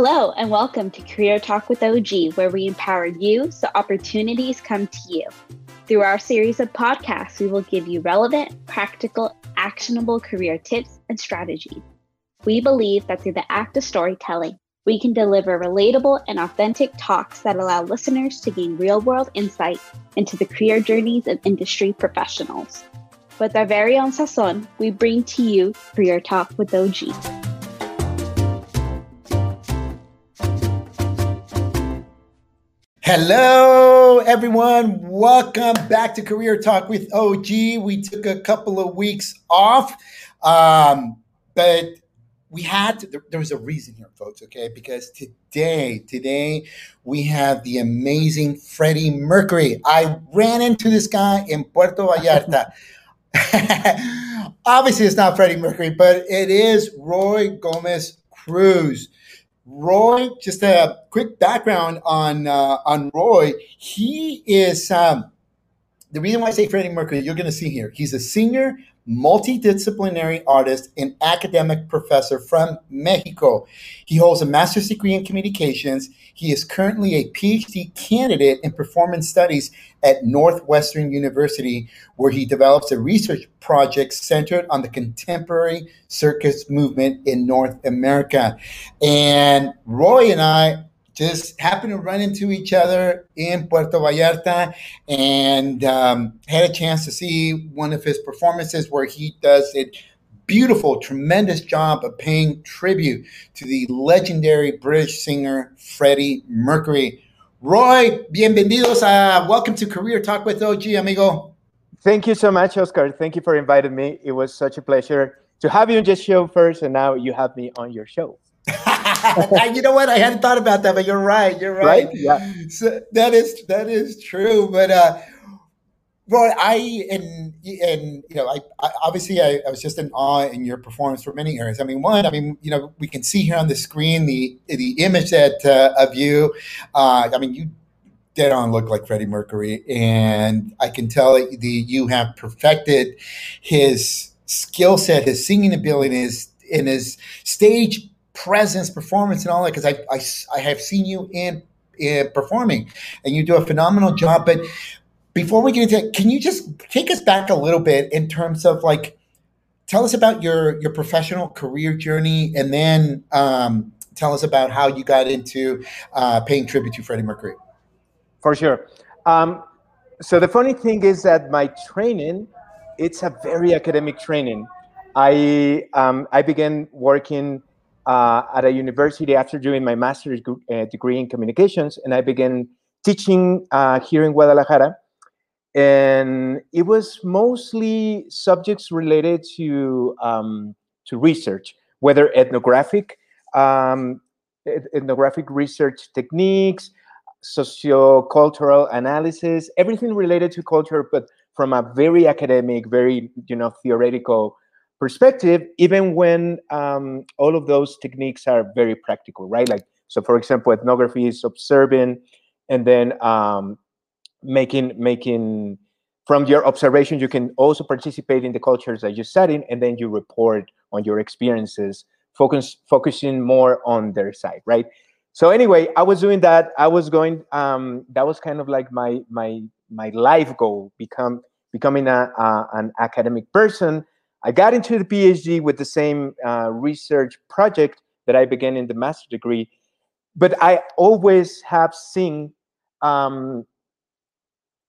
Hello, and welcome to Career Talk with OG, where we empower you so opportunities come to you. Through our series of podcasts, we will give you relevant, practical, actionable career tips and strategies. We believe that through the act of storytelling, we can deliver relatable and authentic talks that allow listeners to gain real world insight into the career journeys of industry professionals. With our very own sazon, we bring to you Career Talk with OG. Hello, everyone. Welcome back to Career Talk with OG. We took a couple of weeks off, um, but we had to, there, there, was a reason here, folks. Okay, because today, today we have the amazing Freddie Mercury. I ran into this guy in Puerto Vallarta. Obviously, it's not Freddie Mercury, but it is Roy Gomez Cruz. Roy, just a quick background on uh, on Roy. He is um, the reason why I say Freddie Mercury. You're going to see here. He's a senior multidisciplinary artist and academic professor from Mexico. He holds a master's degree in communications. He is currently a PhD candidate in performance studies at Northwestern University, where he develops a research project centered on the contemporary circus movement in North America. And Roy and I just happened to run into each other in Puerto Vallarta and um, had a chance to see one of his performances where he does a beautiful, tremendous job of paying tribute to the legendary British singer Freddie Mercury. Roy, bienvenidos. Welcome to Career Talk with OG, amigo. Thank you so much, Oscar. Thank you for inviting me. It was such a pleasure to have you on this show first, and now you have me on your show. you know what? I hadn't thought about that, but you're right. You're right. right? Yeah. So that is that is true. But uh Roy, I and and you know, I, I obviously I, I, was just in awe in your performance for many areas. I mean, one, I mean, you know, we can see here on the screen the the image that uh, of you. Uh, I mean, you dead on look like Freddie Mercury, and I can tell that the you have perfected his skill set, his singing ability, his in his stage presence, performance, and all that. Because I, I, I have seen you in, in performing, and you do a phenomenal job. But before we get into it, can you just take us back a little bit in terms of like, tell us about your your professional career journey, and then um, tell us about how you got into uh, paying tribute to Freddie Mercury. For sure. Um, so the funny thing is that my training, it's a very academic training. I um, I began working uh, at a university after doing my master's uh, degree in communications, and I began teaching uh, here in Guadalajara. And it was mostly subjects related to um, to research, whether ethnographic um, ethnographic research techniques, sociocultural analysis, everything related to culture, but from a very academic, very you know theoretical perspective, even when um, all of those techniques are very practical, right? Like, so for example, ethnography is observing and then um, making, making, from your observation, you can also participate in the cultures that you study, and then you report on your experiences, focus, focusing more on their side, right? So anyway, I was doing that. I was going. Um, that was kind of like my my my life goal, become becoming a, a an academic person I got into the PhD with the same uh, research project that I began in the master degree, but I always have seen, um,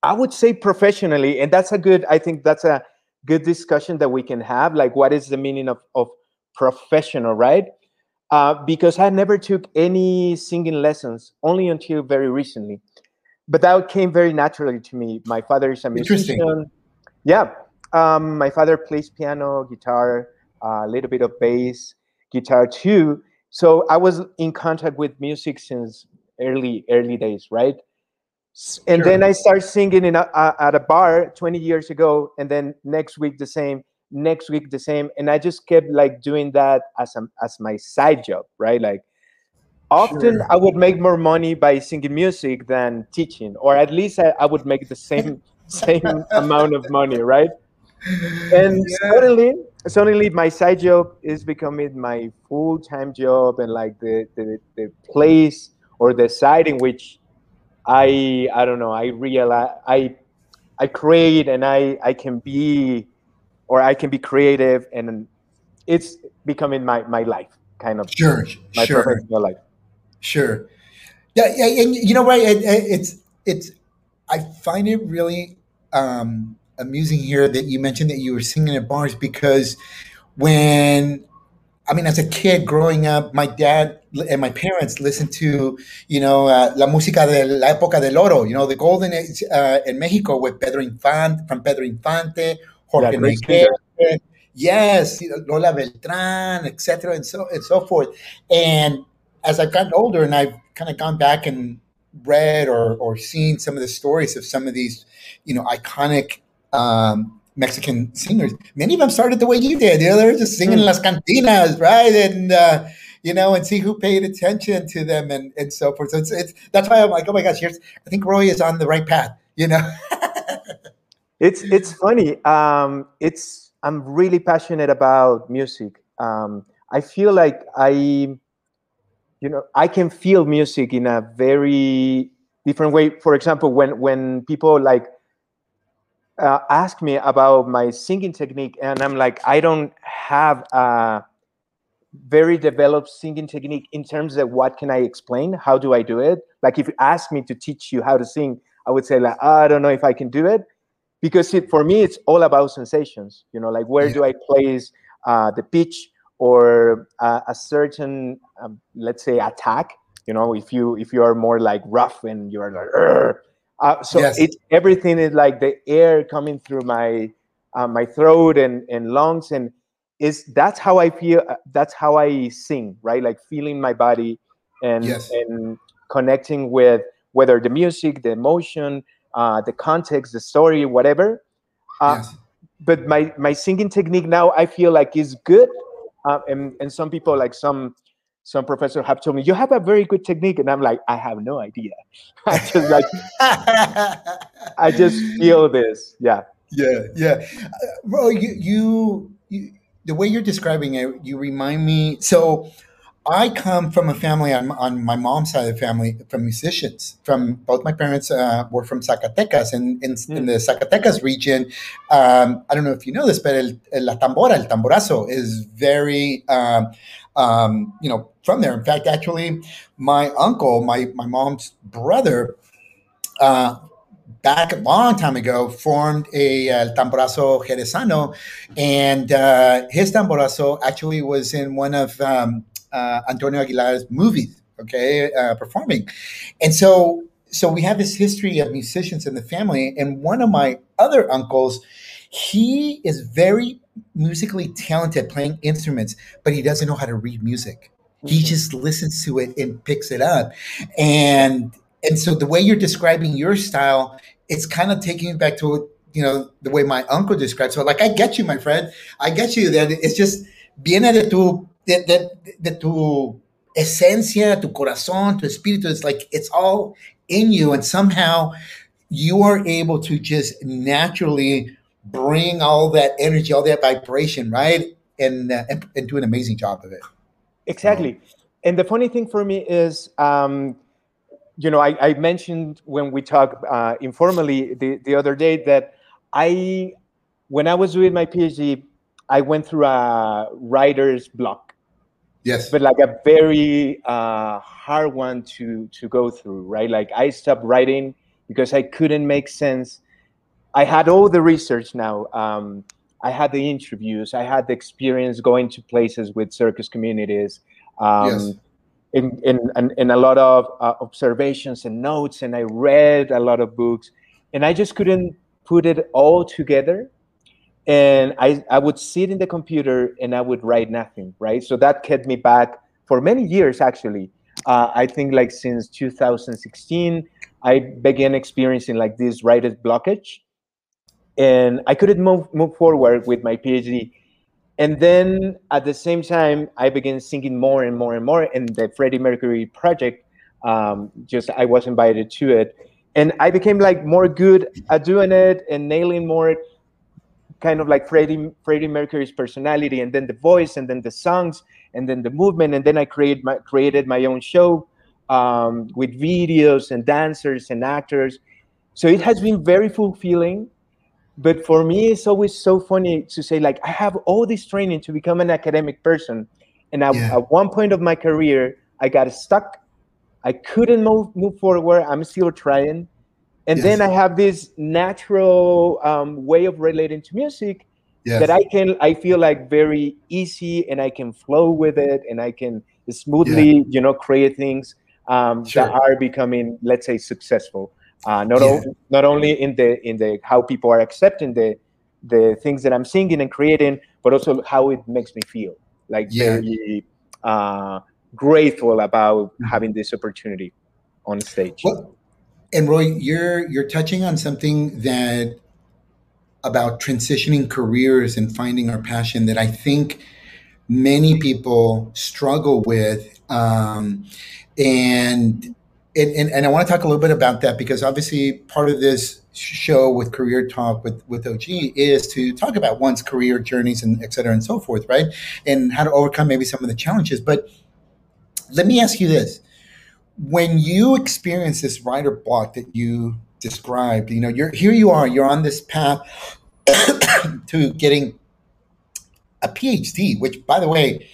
I would say professionally, and that's a good, I think that's a good discussion that we can have, like what is the meaning of, of professional, right? Uh, because I never took any singing lessons, only until very recently. But that came very naturally to me. My father is a musician. Interesting. Yeah, um, my father plays piano, guitar, a little bit of bass, guitar too. So I was in contact with music since early early days, right? And sure. then I started singing in a, a, at a bar 20 years ago, and then next week the same, next week the same, and I just kept like doing that as a, as my side job, right? Like often sure. I would make more money by singing music than teaching, or at least I, I would make the same same amount of money, right? And yeah. suddenly suddenly my side job is becoming my full-time job and like the, the the place or the side in which i i don't know i realize i i create and i i can be or i can be creative and it's becoming my my life kind of. Sure my sure. professional life. Sure. Yeah, yeah and you know what it, it's it's i find it really um amusing here that you mentioned that you were singing at bars because when I mean, as a kid growing up, my dad and my parents listened to, you know, uh, la música de la época del oro, you know, the golden age uh, in Mexico with Pedro Infante, from Pedro Infante, Jorge Yeah, Negrete, yes, you know, Lola Beltran, etc., and so and so forth. And as I've gotten older, and I've kind of gone back and read or or seen some of the stories of some of these, you know, iconic um, Mexican singers. Many of them started the way you did. You know, they were just singing Mm. las cantinas, right? And uh, you know, and see who paid attention to them and, and so forth. So it's, it's that's why I'm like, oh my gosh, here's I think Roy is on the right path. You know, it's it's funny um it's i'm really passionate about music um i feel like i you know i can feel music in a very different way for example when when people like uh, ask me about my singing technique and i'm like i don't have a very developed singing technique in terms of what can i explain how do i do it like if you ask me to teach you how to sing i would say like "Ah, i don't know if i can do it because it, for me it's all about sensations you know like where Yeah. do i place uh, the pitch or uh, a certain um, let's say attack you know if you if you are more like rough and you're like "Arr!" Uh, so Yes. it's everything is like the air coming through my uh, my throat and and lungs and is that's how i feel uh, that's how i sing right like feeling my body and Yes. and connecting with whether the music the emotion uh, the context, the story, whatever. Uh, yes. But my my singing technique now, I feel like is good, uh, and and some people like some some professor have told me you have a very good technique, and I'm like I have no idea. I just like I just feel this, yeah. Yeah, yeah. Uh, Ro, you, you, you, the way you're describing it, you remind me. So, I come from a family on, on my mom's side of the family from musicians. From both my parents uh, were from Zacatecas, and in, in, the Zacatecas region, um, I don't know if you know this, but el, el, la tambora, el tamborazo, is very, um, um, you know, from there. In fact, actually, my uncle, my my mom's brother. Uh, back a long time ago formed a uh, tamborazo jerezano and uh, his tamborazo actually was in one of um, uh, antonio aguilar's movies okay uh, performing and so so we have this history of musicians in the family and one of my other uncles he is very musically talented playing instruments but he doesn't know how to read music. He mm-hmm. just listens to it and picks it up. And and so the way you're describing your style it's kind of taking me back to you know the way my uncle described so like i get you my friend. I get you that it's just viene de tu de, de, de tu esencia tu corazón tu espíritu. It's like it's all in you. And somehow you are able to just naturally bring all that energy all that vibration right and uh, and, and do an amazing job of it exactly and the funny thing for me is um you know, I, I, mentioned when we talked uh, informally the, the other day that I, when I was doing my PhD, I went through a writer's block. Yes. But like a very uh, hard one to to go through, right? Like I stopped writing because I couldn't make sense. I had all the research now. Um, I had the interviews. I had the experience going to places with circus communities. Um, yes in, in, in a lot of uh, observations and notes and i read a lot of books and i just couldn't put it all together and I, I would sit in the computer and i would write nothing right so that kept me back for many years actually uh, i think like since 2016 i began experiencing like this writer's blockage and i couldn't move move forward with my phd and then at the same time, I began singing more and more and more. And the Freddie Mercury project, um, just I was invited to it, and I became like more good at doing it and nailing more. kind of like Freddie Freddie Mercury's personality, and then the voice, and then the songs, and then the movement, and then I created my created my own show um, with videos and dancers and actors. So it has been very fulfilling. But for me, it's always so funny to say like I have all this training to become an academic person, and at, yeah. at one point of my career, I got stuck. I couldn't move move forward. I'm still trying and yes. then I have this natural um, way of relating to music yes. that I can I feel like very easy and I can flow with it and I can smoothly yeah. you know create things um, sure. that are becoming let's say successful. Uh, not yeah. o- not only in the in the how people are accepting the the things that I'm singing and creating, but also how it makes me feel like yeah. very uh, grateful about having this opportunity on stage. Well, and Roy, you're you're touching on something that about transitioning careers and finding our passion that I think many people struggle with. Um, and, and, and I want to talk a little bit about that because obviously part of this show with Career Talk with, with OG is to talk about one's career journeys and et cetera and so forth, right? And how to overcome maybe some of the challenges. But let me ask you this when you experience this writer block that you described, you know, you're here you are, you're on this path to getting a PhD, which by the way,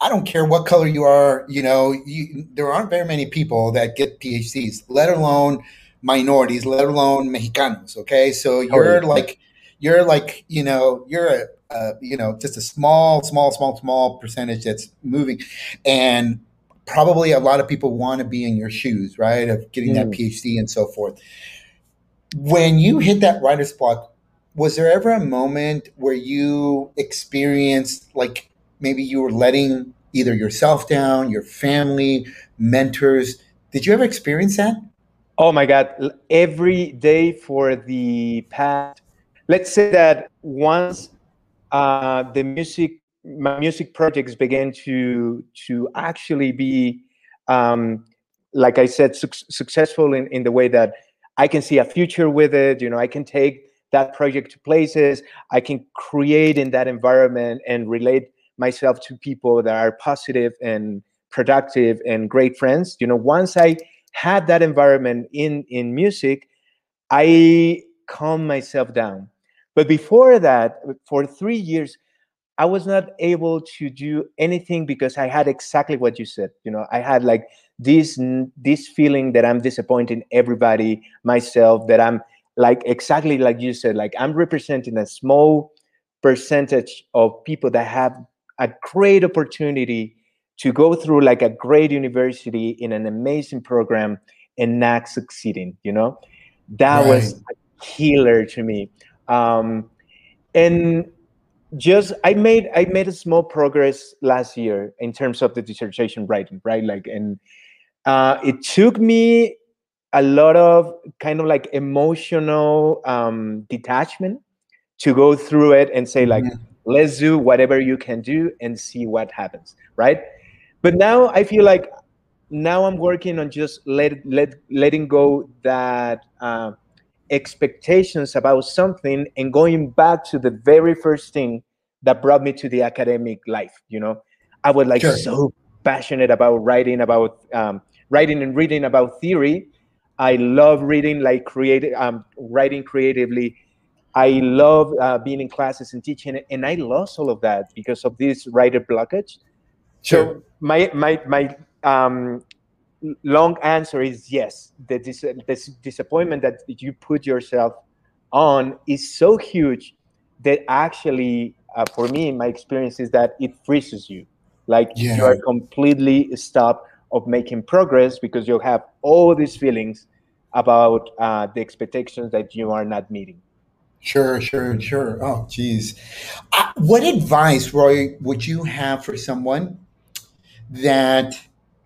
I don't care what color you are, you know, you, there aren't very many people that get PhDs, let alone minorities, let alone Mexicanos. Okay. So you're like, you're like, you know, you're a, uh, you know, just a small, small, small, small percentage that's moving. And probably a lot of people want to be in your shoes, right? Of getting mm. that PhD and so forth. When you hit that writer's block, was there ever a moment where you experienced like maybe you were letting either yourself down, your family, mentors? Did you ever experience that? Oh my God. Every day for the past, let's say that once uh, the music my music projects began to to actually be um, like i said su- successful in, in the way that i can see a future with it you know i can take that project to places i can create in that environment and relate myself to people that are positive and productive and great friends you know once i had that environment in in music i calmed myself down but before that for three years I was not able to do anything because I had exactly what you said. You know, I had like this this feeling that I'm disappointing everybody, myself, that I'm like exactly like you said, like I'm representing a small percentage of people that have a great opportunity to go through like a great university in an amazing program and not succeeding, you know? That right. was a killer to me. Um, and just i made i made a small progress last year in terms of the dissertation writing right like and uh, it took me a lot of kind of like emotional um, detachment to go through it and say like mm-hmm. Let's do whatever you can do and see what happens right? But now i feel like now i'm working on just let, let letting go that uh, expectations about something and going back to the very first thing that brought me to the academic life you know? I was like sure. so passionate about writing about um, writing and reading about theory. I love reading like creative um, writing creatively i love uh, being in classes and teaching and i lost all of that because of this writer blockage sure. so my my my um, long answer is yes. The dis- this disappointment that you put yourself on is so huge that actually, uh, for me, my experience is that it freezes you. Like yeah. you are completely stopped of making progress because you have all these feelings about uh, the expectations that you are not meeting. Sure, sure, sure. Oh, geez. Uh, what advice, Roy, would you have for someone that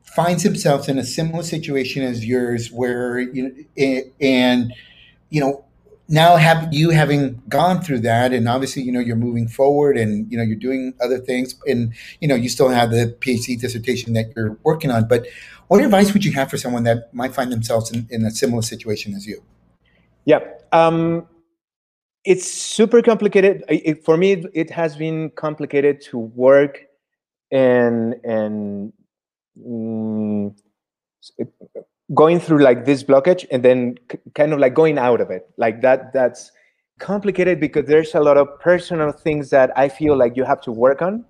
finds himself in a similar situation as yours, where you know, and you know now have you having gone through that and obviously you know you're moving forward and you know you're doing other things and you know you still have the phd dissertation that you're working on but what advice would you have for someone that might find themselves in, in a similar situation as you yeah um, it's super complicated. It, for me, it has been complicated to work and and mm, going through like this blockage and then kind of like going out of it. Like that. That's complicated because there's a lot of personal things that I feel like you have to work on.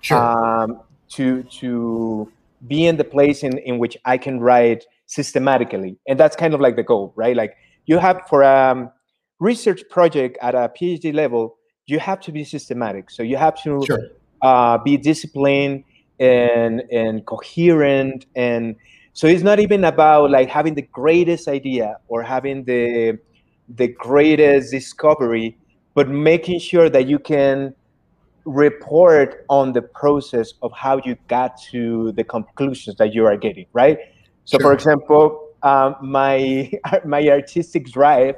Sure. Um, to to be in the place in, in which I can write systematically. And that's kind of like the goal, right? Like you have for um, research project at a PhD level, you have to be systematic. So you have to sure. uh, be disciplined and and coherent and so it's not even about like having the greatest idea or having the the greatest discovery but making sure that you can report on the process of how you got to the conclusions that you are getting, right? So, sure. for example, um, my my artistic drive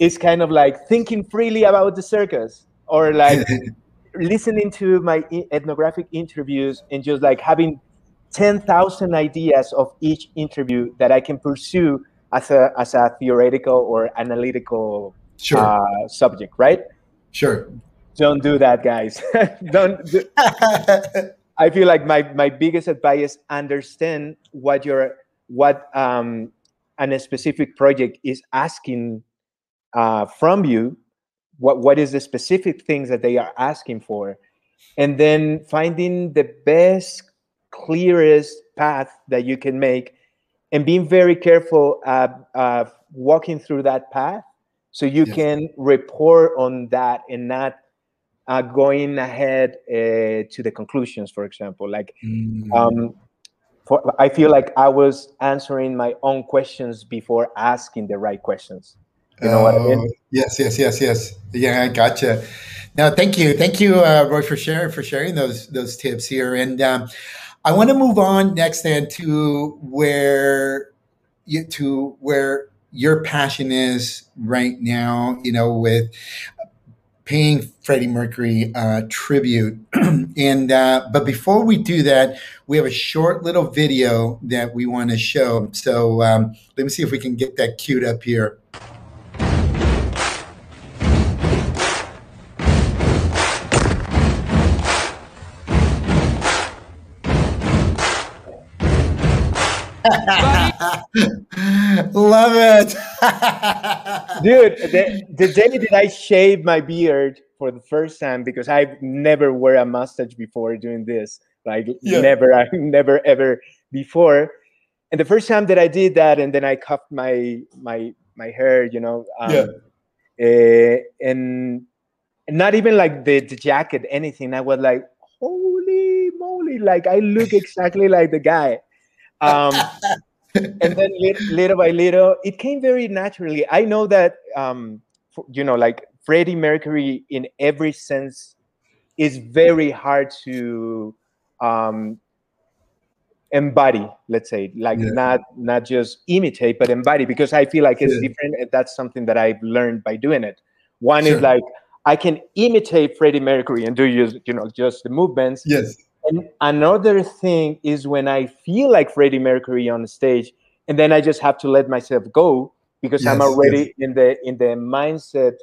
is kind of like thinking freely about the circus, or like listening to my ethnographic interviews and just like having ten thousand ideas of each interview that I can pursue as a as a theoretical or analytical sure. uh, subject, right? Sure don't do that guys don't do, i feel like my my biggest advice is understand what your what um and a specific project is asking uh, from you what what is the specific things that they are asking for and then finding the best clearest path that you can make and being very careful uh, uh, walking through that path so you yes. can report on that and not uh, going ahead uh, to the conclusions, for example. Like, mm. um, for, I feel like I was answering my own questions before asking the right questions. You know what I mean? Oh, yes, yes, yes, yes. Yeah, I gotcha. Now, thank you, thank you, uh, Roy, for sharing for sharing those those tips here. And um, I want to move on next then to where you to where your passion is right now. You know, with paying Freddie Mercury uh, tribute. and uh, but before we do that, we have a short little video that we want to show. So um, let me see if we can get that queued up here. Love it. Dude, the, the day that I shaved my beard for the first time, because I've never wore a mustache before doing this, like yeah. never, I never ever before. And the first time that I did that, and then I cuffed my my my hair, you know, um, yeah. Uh, and, not even like the, the jacket, anything. I was like, holy moly, like I look exactly like the guy. Um, and then little by little, it came very naturally. I know that, um, you know, like Freddie Mercury in every sense is very hard to um, embody let's say like yeah. not not just imitate but embody because i feel like it's yeah. different and that's something that i've learned by doing it one sure. is like i can imitate freddie mercury and do just you know just the movements yes and another thing is when I feel like Freddie Mercury on stage, and then I just have to let myself go because yes, I'm already yes. in the in the mindset.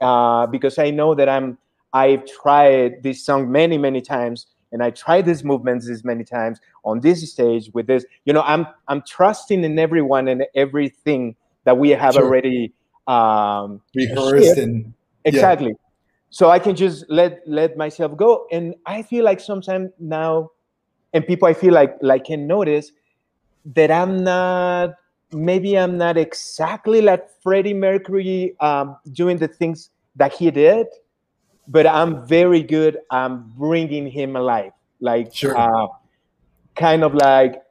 Uh, because I know that I'm I've tried this song many many times, and I tried these movements this many times on this stage with this. You know, I'm I'm trusting in everyone and everything that we have sure. already um, rehearsed and exactly. So i can just let let myself go. And i feel like sometimes now and people i feel like like can notice that i'm not maybe i'm not exactly like freddie mercury um, doing the things that he did but i'm very good i'm bringing him alive. Like sure. uh, kind of like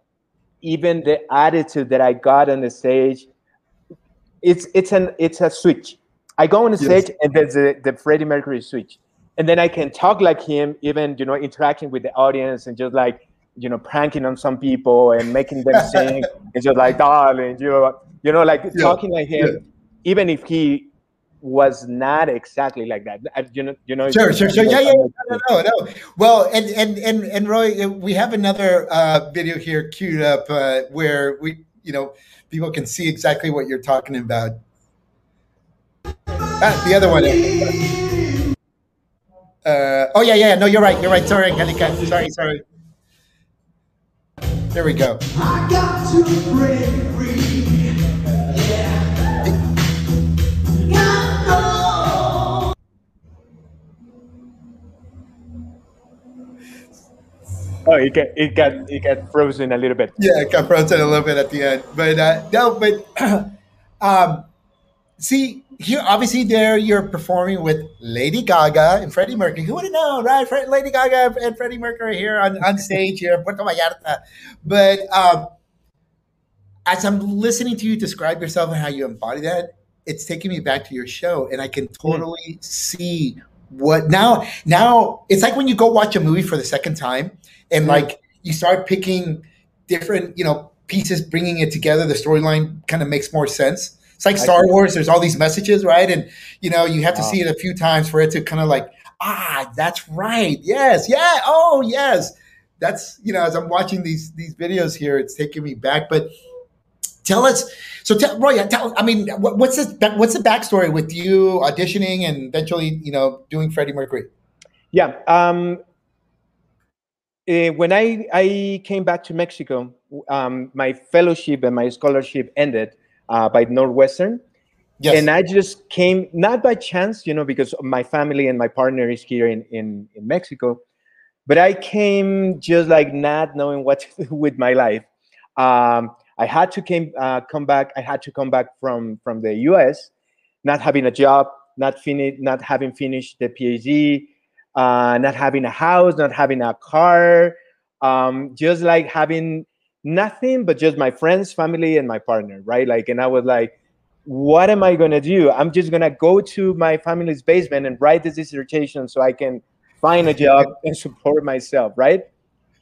even the attitude that i got on the stage it's it's an it's a switch I go on the yes. stage and there's the, the Freddie Mercury switch. And then I can talk like him, even, you know, interacting with the audience and just like, you know, pranking on some people and making them sing and just like, darling, you know, you know, like yeah. talking like him, yeah. even if he was not exactly like that. You know, you know. Sure, sure, sure. Yeah, yeah, no, no, no. Well, and and and and Roy, we have another uh, video here queued up uh, where we, you know, people can see exactly what you're talking about. Ah, the other one. Uh, oh yeah, yeah. No, you're right. You're right. Sorry, Angelica. Sorry, sorry. There we go. I got to break free. Oh, it got it got it got frozen a little bit. Yeah, it got frozen a little bit at the end, but uh, no, but um, see here, obviously there you're performing with Lady Gaga and Freddie Mercury. Who would have known, right? Lady Gaga and Freddie Mercury here on, on stage here in Puerto Vallarta. But um, as I'm listening to you describe yourself and how you embody that, it's taking me back to your show, and I can hmm. totally mm. see what now. Now it's like when you go watch a movie for the second time and mm-hmm. like you start picking different you know pieces bringing it together the storyline kind of makes more sense it's like star wars there's all these messages right? And you know you have to wow. see it a few times for it to kind of like ah that's right yes yeah oh yes. That's you know as i'm watching these these videos here it's taking me back but tell us so tell roy tell i mean what, what's the what's the backstory with you auditioning and eventually you know doing freddie mercury? Yeah um uh, when I, I came back to Mexico, um, my fellowship and my scholarship ended uh, by Northwestern. Yes. And I just came, not by chance, you know, because my family and my partner is here in, in, in Mexico, but I came just like not knowing what to do with my life. Um, I had to came, uh, come back. I had to come back from, from the US, not having a job, not, fini- not having finished the PhD, uh, not having a house, not having a car, um, just like having nothing but just my friends, family, and my partner, right? Like, and I was like, what am I gonna do? I'm just gonna go to my family's basement and write this dissertation so I can find a job and support myself, right?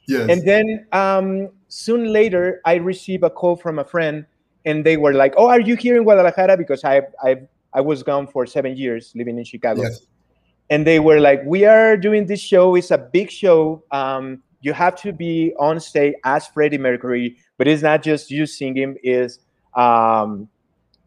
Yes. And then um, soon later, I received a call from a friend, and they were like, "Oh, are you here in Guadalajara?" Because I I I was gone for seven years living in Chicago. Yes and they were like, "We are doing this show. It's a big show. Um, you have to be on stage as Freddie Mercury, but it's not just you singing. Is um,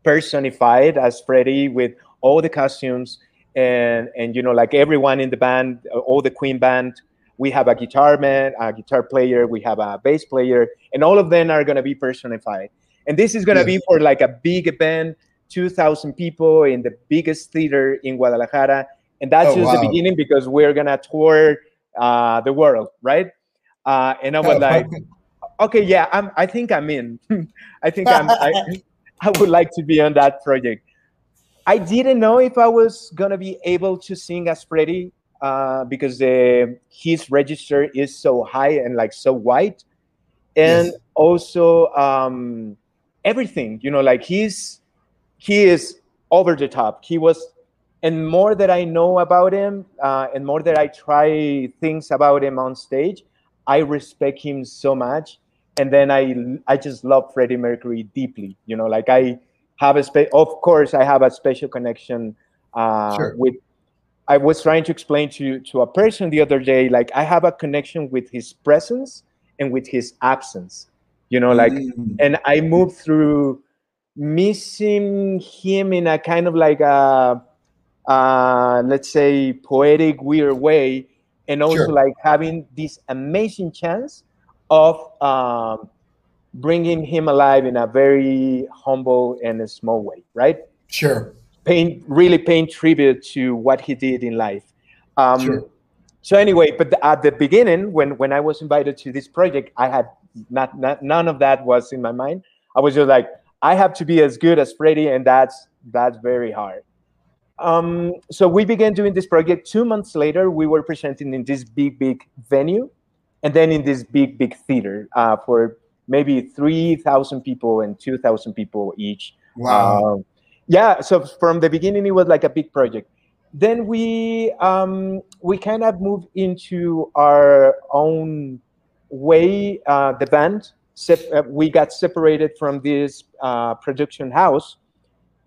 personified as Freddie with all the costumes and and you know like everyone in the band, all the Queen band. We have a guitar man, a guitar player. We have a bass player, and all of them are gonna be personified. And this is gonna yeah. be for like a big event, two thousand people in the biggest theater in Guadalajara and that's oh, just wow. the beginning because we're gonna tour uh, the world, right? Uh, and I was like, okay, yeah, I'm. I think I'm in. I think I'm. I, I would like to be on that project. I didn't know if I was gonna be able to sing as Freddie uh, because the, his register is so high and like so white, and yes. also um, everything. You know, like he's he is over the top. He was and more that I know about him, uh, and more that I try things about him on stage, I respect him so much. And then I, I just love Freddie Mercury deeply. You know, like I have a spe- of course I have a special connection uh, sure. with. I was trying to explain to to a person the other day, like I have a connection with his presence and with his absence. You know, like, mm. and I moved through missing him in a kind of like a uh, let's say, poetic, weird way, and also sure. like having this amazing chance of um, bringing him alive in a very humble and a small way, right? Sure. Paying really paying tribute to what he did in life. Um, sure. So anyway, but at the beginning, when when I was invited to this project, I had not, not none of that was in my mind. I was just like, I have to be as good as Freddie, and that's that's very hard. Um, so we began doing this project. Two months later, we were presenting in this big, big venue, and then in this big, big theater uh, for maybe three thousand people and two thousand people each. Wow. Uh, yeah. So from the beginning, it was like a big project. Then we um, we kind of moved into our own way. Uh, the band, uh, we got separated from this uh, production house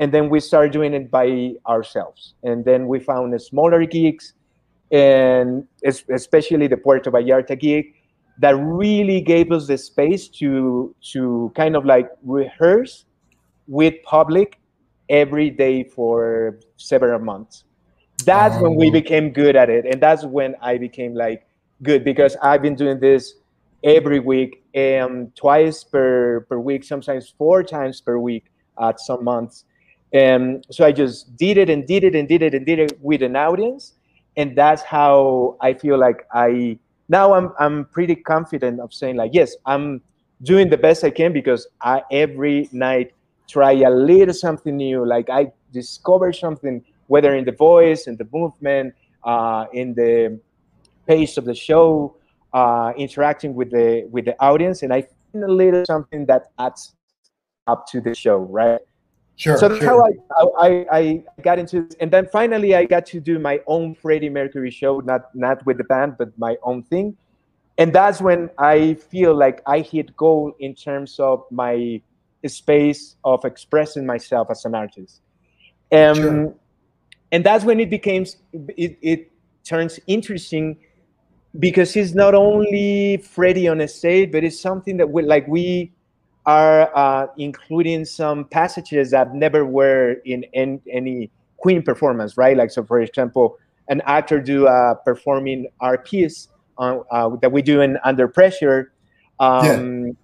and then we started doing it by ourselves and then we found smaller gigs and especially the puerto vallarta gig that really gave us the space to to kind of like rehearse with public every day for several months. That's when we Oh. became good at it, and that's when I became like good because I've been doing this every week, and twice per per week, sometimes four times per week at some months. And so I just did it and did it and did it and did it with an audience, and that's how I feel like I now I'm I'm pretty confident of saying like yes I'm doing the best I can because I every night try a little something new. Like I discover something whether in the voice in the movement uh, in the pace of the show uh, interacting with the with the audience. And I find a little something that adds up to the show right Sure. so that's sure. how I, I I got into it. And then finally I got to do my own Freddie Mercury show, not not with the band, but my own thing. And that's when I feel like I hit goal in terms of my space of expressing myself as an artist. Um, Sure. And that's when it becomes it, it turns interesting because it's not only Freddie on a stage, but it's something that we like we are uh, including some passages that never were in, in any Queen performance, right? Like so, for example, an actor do uh, performing our piece on, uh, that we do in Under Pressure, um,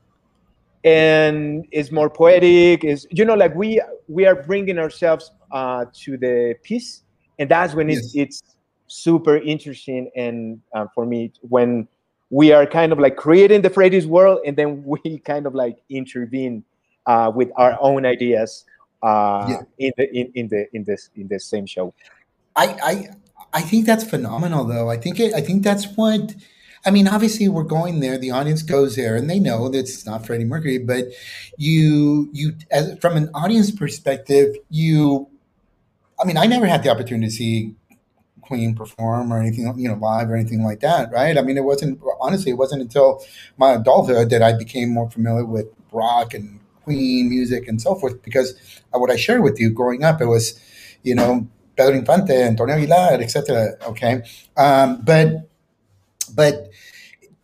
and is more poetic. Is you know like we we are bringing ourselves uh, to the piece, and that's when it's it's super interesting and uh, for me when we are kind of like creating the Freddie's world, and then we kind of like intervene uh, with our own ideas uh, Yeah. in the in, in the in this in the same show. I, I I think that's phenomenal though. I think it I think that's what I mean, obviously we're going there, the audience goes there and they know that it's not Freddie Mercury, but you you as from an audience perspective, you I mean, I never had the opportunity to see Queen perform or anything, you know, live or anything like that, right? I mean, it wasn't honestly, it wasn't until my adulthood that I became more familiar with rock and Queen music and so forth. Because what I shared with you growing up, it was, you know, Pedro Infante, Antonio Aguilar, etc. Okay, um, but but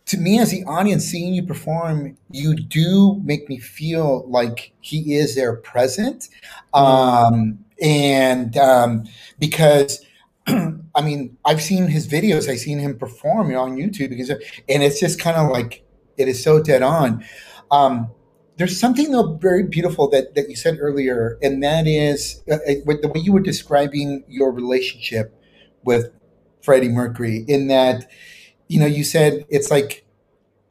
to me as the audience seeing you perform you do make me feel like he is there present um, and um, because I mean, I've seen his videos. I've seen him perform you know, on YouTube because, and it's just kind of like it is so dead on. Um, there's something though very beautiful that that you said earlier, and that is uh, uh, with the way you were describing your relationship with Freddie Mercury. In that, you know, you said it's like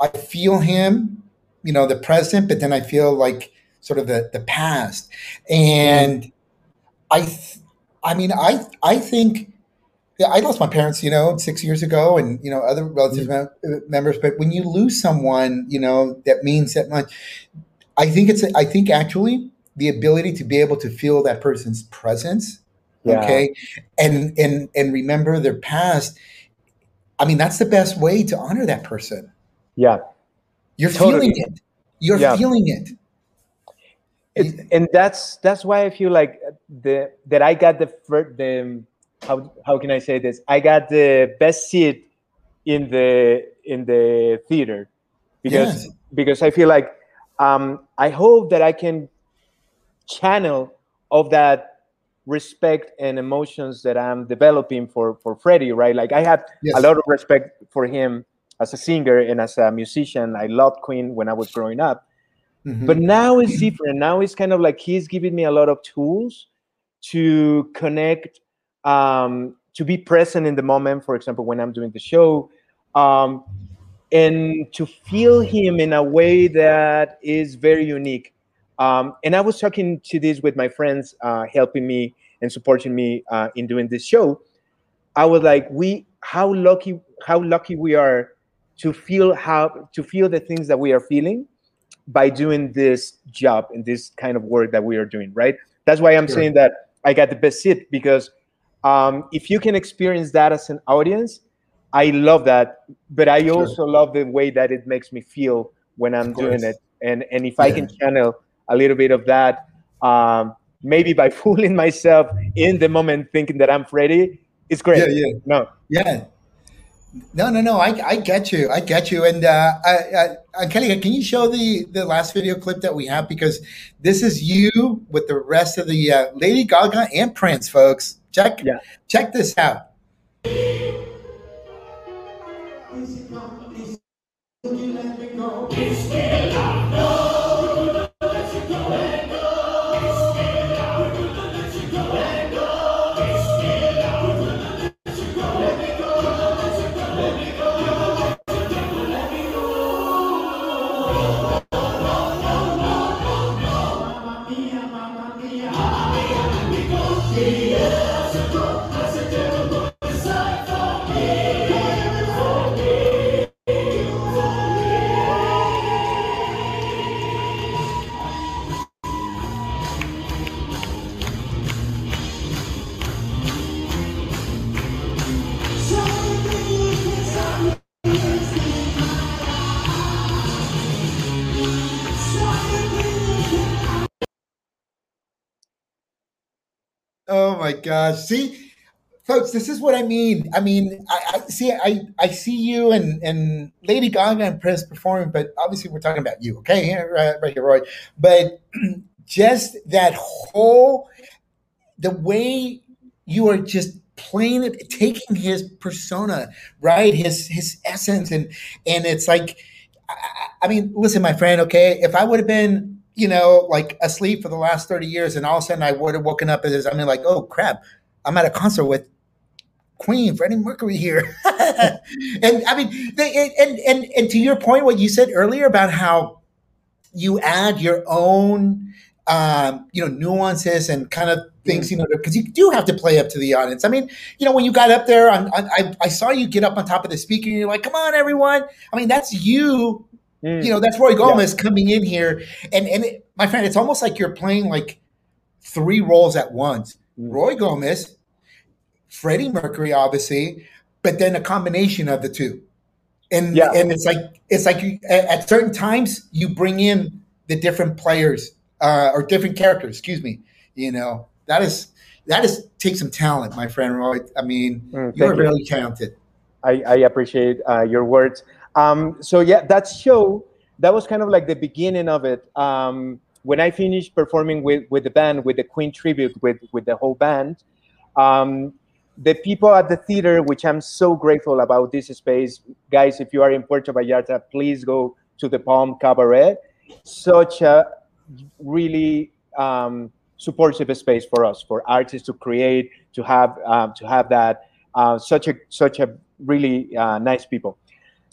I feel him, you know, the present, but then I feel like sort of the the past, and I, th- I mean, I I think yeah, I lost my parents, you know, six years ago, and you know other relative mem- uh, members. But when you lose someone, you know that means that much. I think it's. I think actually the ability to be able to feel that person's presence, Yeah. okay, and and and remember their past. I mean, that's the best way to honor that person. Yeah. You're Totally. feeling it. You're Yeah. feeling it. It's, and that's that's why I feel like the that I got the the how how can I say this? I got the best seat in the in the theater because Yes. because I feel like um, I hope that I can channel of that respect and emotions that I'm developing for for Freddie, right? Like I had Yes. a lot of respect for him as a singer and as a musician. I loved Queen when I was growing up. Mhm. But now it's different. Now it's kind of like he's giving me a lot of tools to connect, um, to be present in the moment. For example, when I'm doing the show, um, and to feel him in a way that is very unique. Um, and I was talking to this with my friends, uh, helping me and supporting me uh, in doing this show. I was like, we, how lucky, how lucky we are to feel how to feel the things that we are feeling by doing this job and this kind of work that we are doing, right? That's why I'm Sure. saying that I got the best seat because um, if you can experience that as an audience, I love that. But I Sure. also love the way that it makes me feel when I'm doing it. And and if I can channel a little bit of that, um, maybe by fooling myself in the moment, thinking that I'm Freddie, it's great. Yeah, yeah. No, Yeah. No, no, no. I, I get you. I get you. And uh, I, I, Kelly, can you show the the last video clip that we have because this is you with the rest of the uh, Lady Gaga and Prince, folks. Check yeah. check this out. My gosh. Uh, see, folks, this is what I mean. I mean, I, I see I, I see you and, and Lady Gaga and Prince performing, but obviously we're talking about you, okay? Right, uh, right here, Roy. But just that whole the way you are just playing it, taking his persona, right? His his essence, and and it's like I mean, listen, my friend, okay, if I would have been you know, like asleep for the last 30 years, and all of a sudden I would have woken up as I mean, like, oh crap, I'm at a concert with Queen, Freddie Mercury here. and I mean, they, and, and, and to your point, what you said earlier about how you add your own, um, you know, nuances and kind of things, you know, because you do have to play up to the audience. I mean, you know, when you got up there, on, on, I, I saw you get up on top of the speaker, and you're like, come on, everyone. I mean, that's you Mm. You know, that's Roy Gomez yeah. coming in here, and and it, my friend, it's almost like you're playing like three roles at once. Mm. Roy Gomez, Freddie Mercury, obviously, but then a combination of the two, and yeah. and it's like it's like you, at, certain times you bring in the different players uh, or different characters. Excuse me. You know that is that is take some talent, my friend Roy. I mean, mm, you are you. really talented. I, I appreciate uh, your words. Um, so yeah, that show that was kind of like the beginning of it. Um, when I finished performing with with the band, with the Queen tribute, with with the whole band, um, the people at the theater, which I'm so grateful about this space, guys. If you are in Puerto Vallarta, please go to the Palm Cabaret. Such a really um, supportive space for us, for artists to create, to have um, to have that. Uh, such a such a really uh, nice people.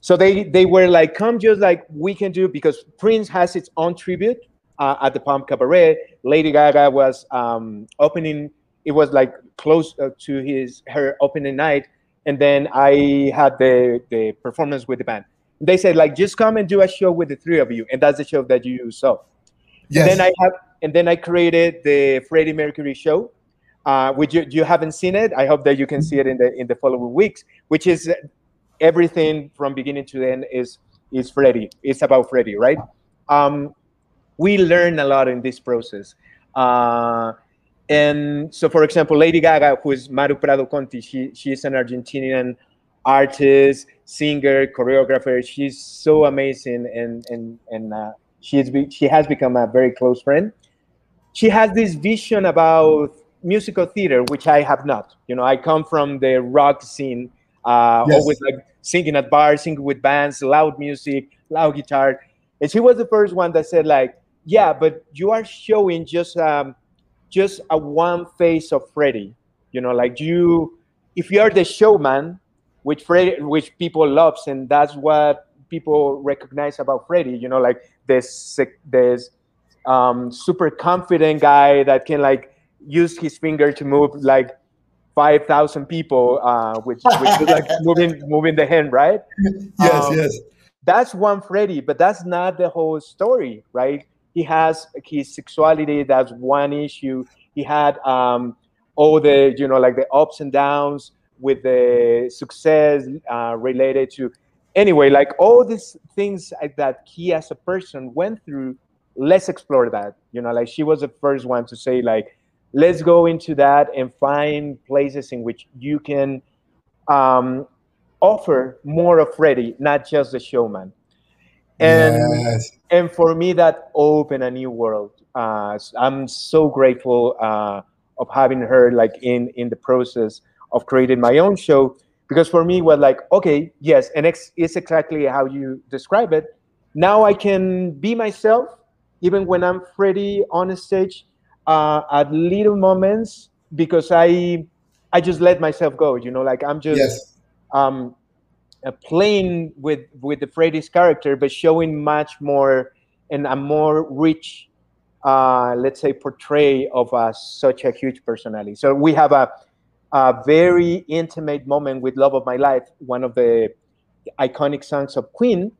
So they they were like, come just like we can do because Prince has its own tribute uh, at the Palm Cabaret. Lady Gaga was um, opening. It was like close uh, to his her opening night, and then I had the the performance with the band. They said like, just come and do a show with the three of you, and that's the show that you saw. Yes. And then I have, and then I created the Freddie Mercury show, uh, which you, you haven't seen it. I hope that you can see it in the in the following weeks, which is everything from beginning to end is is Freddie. It's about Freddie, right? Um, we learn a lot in this process. Uh, and so, for example, Lady Gaga, who is Maru Prado Conti, she she is an Argentinian artist, singer, choreographer. She's so amazing, and and and uh, she's be, she has become a very close friend. She has this vision about musical theater, which I have not. You know, I come from the rock scene, uh, yes. always like singing at bars, singing with bands, loud music, loud guitar. And she was the first one that said, like, yeah, but you are showing just um, just a one face of Freddie. You know, like you, if you are the showman, which Freddie, which people loves, and that's what people recognize about Freddie. You know, like this this um, super confident guy that can like use his finger to move like five thousand people, uh, which which is like moving moving the hand, right? Yes, um, yes. That's one Freddie, but that's not the whole story, right? He has his sexuality. That's one issue. He had um, all the you know like the ups and downs with the success uh, related to anyway like all these things that he as a person went through let's explore that you know like she was the first one to say like let's go into that and find places in which you can um, offer more of Freddie, not just the showman. And yes. and for me, that opened a new world. Uh, I'm so grateful uh, of having her like in in the process of creating my own show because for me, was like, okay, yes, and it's, it's exactly how you describe it. Now I can be myself, even when I'm Freddie on a stage, uh, at little moments because I I just let myself go. You know, like I'm just. Yes. Um, uh, playing with with the Freddie's character, but showing much more and a more rich, uh, let's say, portray of a, such a huge personality. So we have a, a very intimate moment with "Love of My Life," one of the iconic songs of Queen,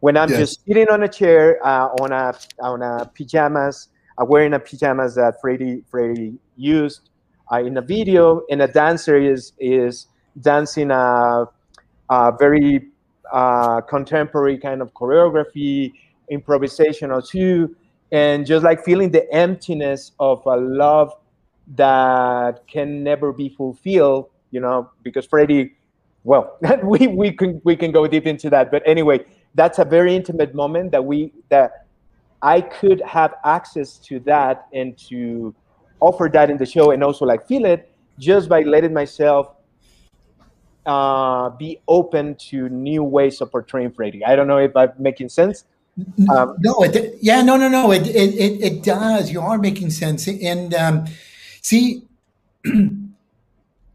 when I'm Yes. just sitting on a chair uh, on a on a pajamas, uh, wearing a pajamas that Freddie Freddie used uh, in a video, and a dancer is is dancing a, a very uh, contemporary kind of choreography, improvisational too, and just like feeling the emptiness of a love that can never be fulfilled. You know, because Freddie, well, we we can we can go deep into that, but anyway, that's a very intimate moment that we that I could have access to that and to offer that in the show and also like feel it just by letting myself uh, be open to new ways of portraying Freddie. I don't know if I'm making sense. Um, no, it, yeah, no, no, no. It, it, it, it does. You are making sense. And um, see,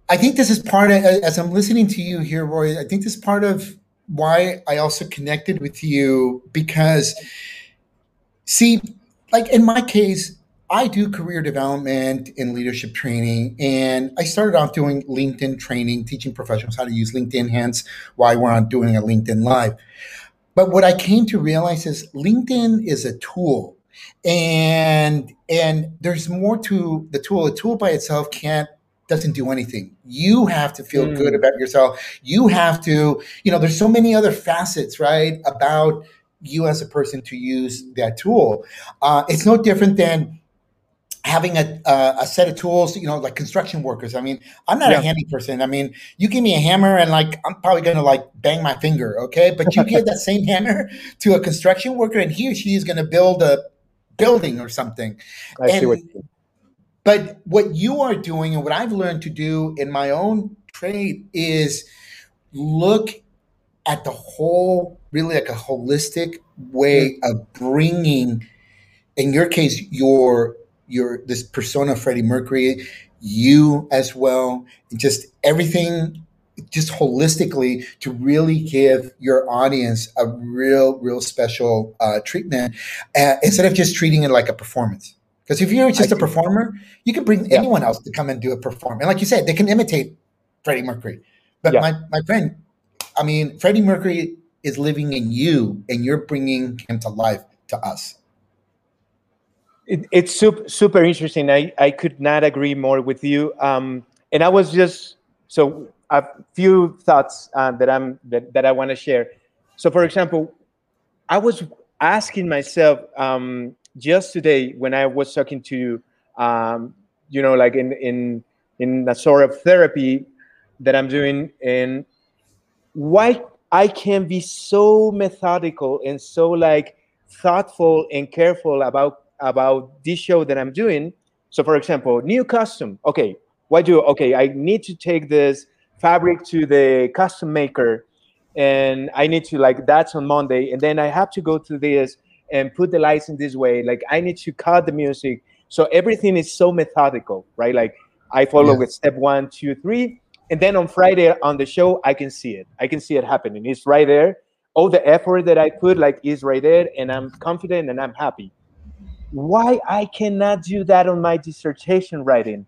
I think this is part of, as I'm listening to you here, Roy, I think this is part of why I also connected with you because, see, like in my case, I do career development and leadership training. And I started off doing LinkedIn training, teaching professionals how to use LinkedIn, hence why we're on doing a LinkedIn Live. But what I came to realize is LinkedIn is a tool. And and there's more to the tool. A tool by itself can't doesn't do anything. You have to feel Mm. good about yourself. You have to, you know, there's so many other facets, right, about you as a person to use that tool. Uh, it's no different than having a, a, a set of tools, you know, like construction workers. I mean, I'm not Yeah. a handy person. I mean, you give me a hammer and like, I'm probably going to like bang my finger. Okay. But you give that same hammer to a construction worker and he or she is going to build a building or something. I see what you But what you are doing and what I've learned to do in my own trade is look at the whole, really like a holistic way of bringing, in your case, your your this persona, Freddie Mercury, you as well, just everything, just holistically to really give your audience a real, real special uh, treatment uh, instead of just treating it like a performance. Because if you're just I a performer, you can bring Yeah. anyone else to come and do a performance. And like you said, they can imitate Freddie Mercury. But Yeah. my, my friend, I mean, Freddie Mercury is living in you and you're bringing him to life to us. It, it's super super interesting. I, I could not agree more with you. Um, and I was just so a few thoughts uh, that I'm that, that I want to share. So, for example, I was asking myself um, just today when I was talking to um, you know like in in in a sort of therapy that I'm doing, and why I can be so methodical and so like thoughtful and careful about about this show that I'm doing. So, for example, new custom. Okay, what do? Okay, I need to take this fabric to the custom maker, and I need to like that's on Monday, and then I have to go to this and put the lights in this way. Like I need to cut the music. So everything is so methodical, right? Like I follow Yeah. with step one, two, three, and then on Friday on the show, I can see it. I can see it happening. It's right there. All the effort that I put, like, is right there, and I'm confident and I'm happy. Why I cannot do that on my dissertation writing?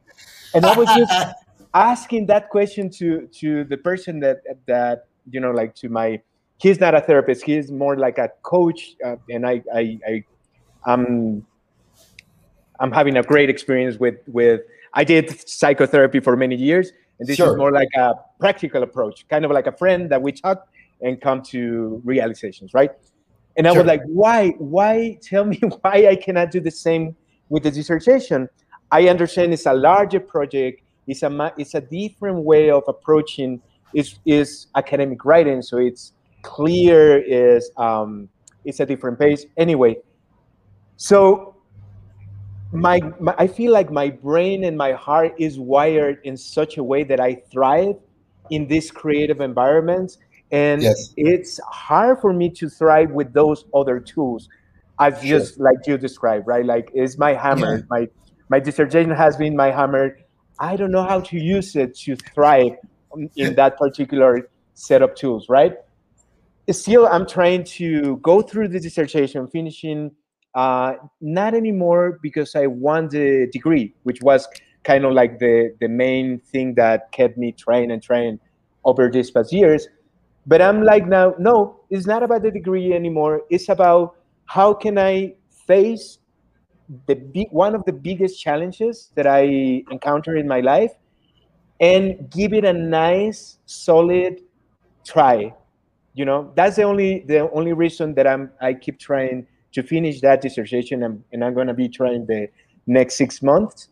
And I was just asking that question to to the person that that you know, like to my. He's not a therapist. He's more like a coach, uh, and I I I I'm I'm having a great experience with with. I did psychotherapy for many years, and this Sure. is more like a practical approach, kind of like a friend that we talk and come to realizations, right? And I Sure. was like, why, why? Tell me why I cannot do the same with the dissertation. I understand it's a larger project. It's a it's a different way of approaching is is academic writing, so it's clear. Is um, it's a different pace. Anyway, so my, my I feel like my brain and my heart is wired in such a way that I thrive in this creative environments and yes. it's hard for me to thrive with those other tools as sure. just like you described right like it's my hammer yeah. my my dissertation has been my hammer i don't know how to use it to thrive in that particular set of tools right still i'm trying to go through the dissertation finishing uh, not anymore because i won the degree which was kind of like the the main thing that kept me trained and trained over these past years but I'm like now, no, it's not about the degree anymore. It's about how can I face the big one of the biggest challenges that I encounter in my life and give it a nice, solid try. You know, that's the only the only reason that I'm I keep trying to finish that dissertation and, and I'm gonna be trying the next six months.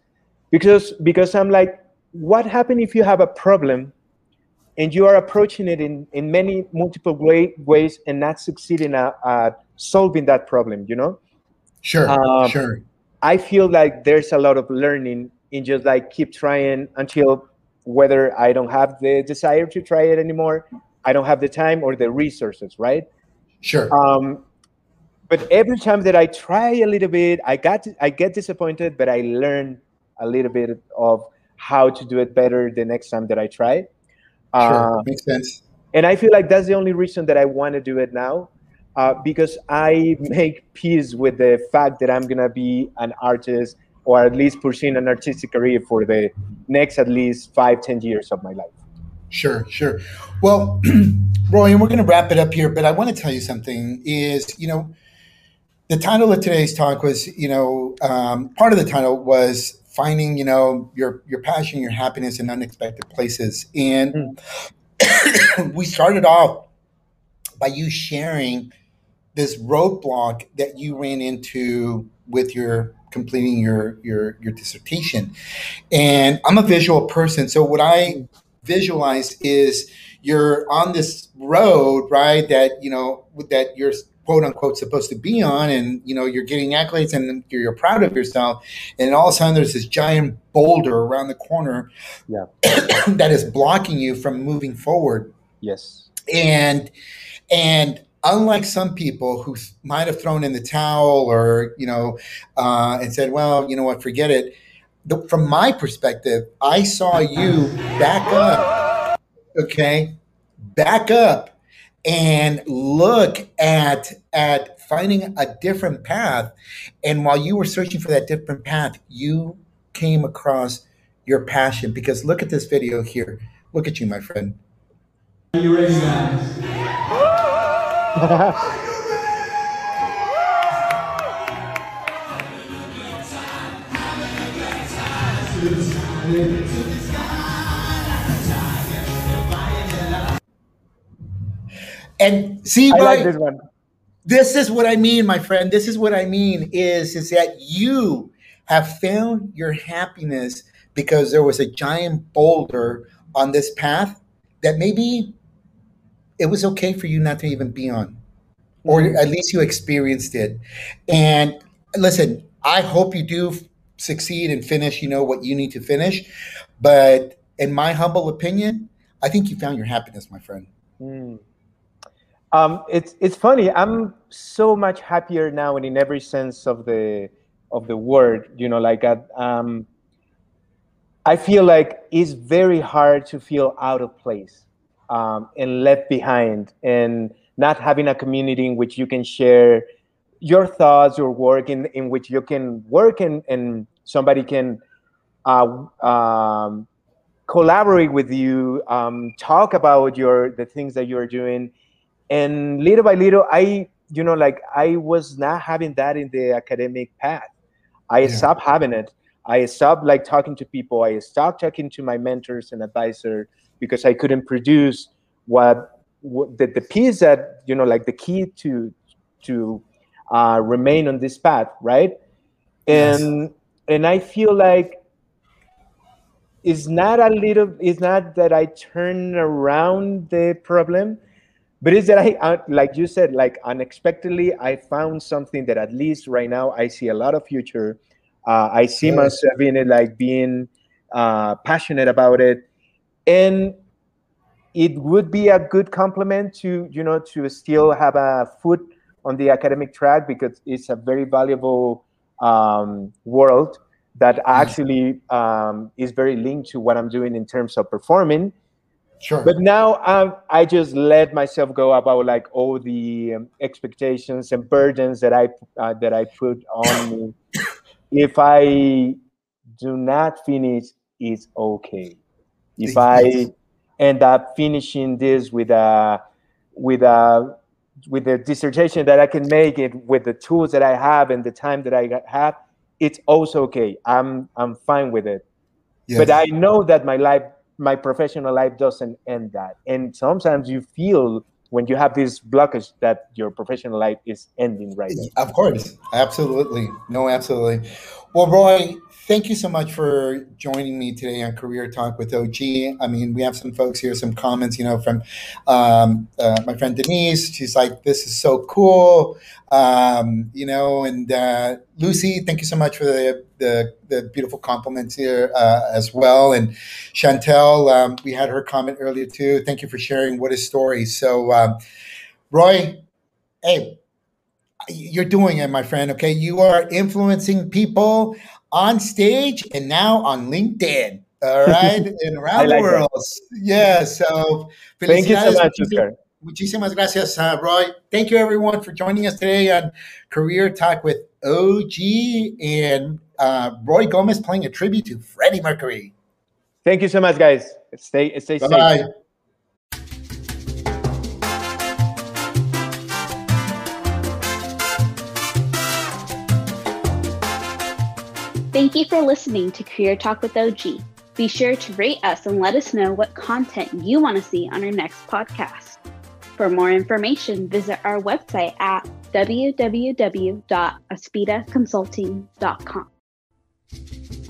Because because I'm like, what happened if you have a problem and you are approaching it in, in many multiple way, ways and not succeeding at, at, solving that problem you know? Sure um, sure. I feel like there's a lot of learning in just like keep trying until whether i don't have the desire to try it anymore i don't have the time or the resources right? Sure. Um, but every time that i try a little bit i got i get disappointed but i learn a little bit of how to do it better the next time that i try Sure, uh, makes sense. And I feel like that's the only reason that I want to do it now, uh, because I make peace with the fact that I'm gonna be an artist or at least pursuing an artistic career for the next at least five, ten years of my life. Sure, sure. Well, Roy, and we're going to wrap it up here, but I want to tell you something. Is you know, the title of today's talk was you know, um, part of the title was finding you know your your passion your happiness in unexpected places and mm. we started off by you sharing this roadblock that you ran into with your completing your your your dissertation and i'm a visual person so what i visualize is you're on this road right that you know that you're quote unquote supposed to be on and you know you're getting accolades and you're, you're, proud of yourself and all of a sudden there's this giant boulder around the corner yeah. that is blocking you from moving forward. Yes. And and unlike some people who might have thrown in the towel or you know uh, and said well you know what forget it. The, from my perspective i saw you back up okay? Back up and look at at finding a different path. And while you were searching for that different path you came across your passion. Because look at this video here. Look at you my friend. Are you ready guys And see, I like this one. This is what I mean, my friend. This is what I mean is is that you have found your happiness because there was a giant boulder on this path that maybe it was okay for you not to even be on, or mm-hmm. at least you experienced it. And listen, I hope you do succeed and finish, you know, what you need to finish. But in my humble opinion, I think you found your happiness, my friend. Mm. Um, it's it's funny. I'm so much happier now, and in every sense of the of the word. You know, like I, um, I feel like it's very hard to feel out of place um, and left behind, and not having a community in which you can share your thoughts, your work, in in which you can work and and somebody can uh, um, collaborate with you, um, talk about your the things that you're doing and little by little i you know like i was not having that in the academic path i yeah. stopped having it i stopped like talking to people i stopped talking to my mentors and advisor because i couldn't produce what, what the, the piece that you know like the key to to uh, remain on this path right and yes. and i feel like it's not a little. It's not that I turn around the problem, but it's that I, uh, like you said, like unexpectedly, I found something that at least right now I see a lot of future. Uh, I see yeah. myself in it, like being uh, passionate about it, and it would be a good complement to you know to still have a foot on the academic track because it's a very valuable um, world that actually um, is very linked to what I'm doing in terms of performing. Sure. But now um, I just let myself go about like all the um, expectations and burdens that I uh, that I put on me. If I do not finish, it's okay. If I end up finishing this with a with a with the dissertation that I can make it with the tools that I have and the time that I have, it's also okay. I'm I'm fine with it. Yes. But I know that my life, my professional life doesn't end that. And sometimes you feel when you have this blockage that your professional life is ending right now. Of course. Absolutely. No, absolutely. Well, Roy, thank you so much for joining me today on Career Talk with OG. I mean, we have some folks here, some comments, you know, from um, uh, my friend Denise. She's like, "This is so cool," um, you know. And uh, Lucy, thank you so much for the the, the beautiful compliments here uh, as well. And Chantel, um, we had her comment earlier too. Thank you for sharing what is story. So, um, Roy, hey you're doing it, my friend. Okay. You are influencing people on stage and now on LinkedIn. All right, and around like the world. That. Yeah. So, thank you so much, Oscar. Muchísimas gracias, uh, Roy. Thank you, everyone, for joining us today on Career Talk with OG and uh, Roy Gomez playing a tribute to Freddie Mercury. Thank you so much, guys. Stay, stay Bye-bye. safe. Thank you for listening to Career Talk with OG. Be sure to rate us and let us know what content you want to see on our next podcast. For more information, visit our website at www.aspidaconsulting.com thank you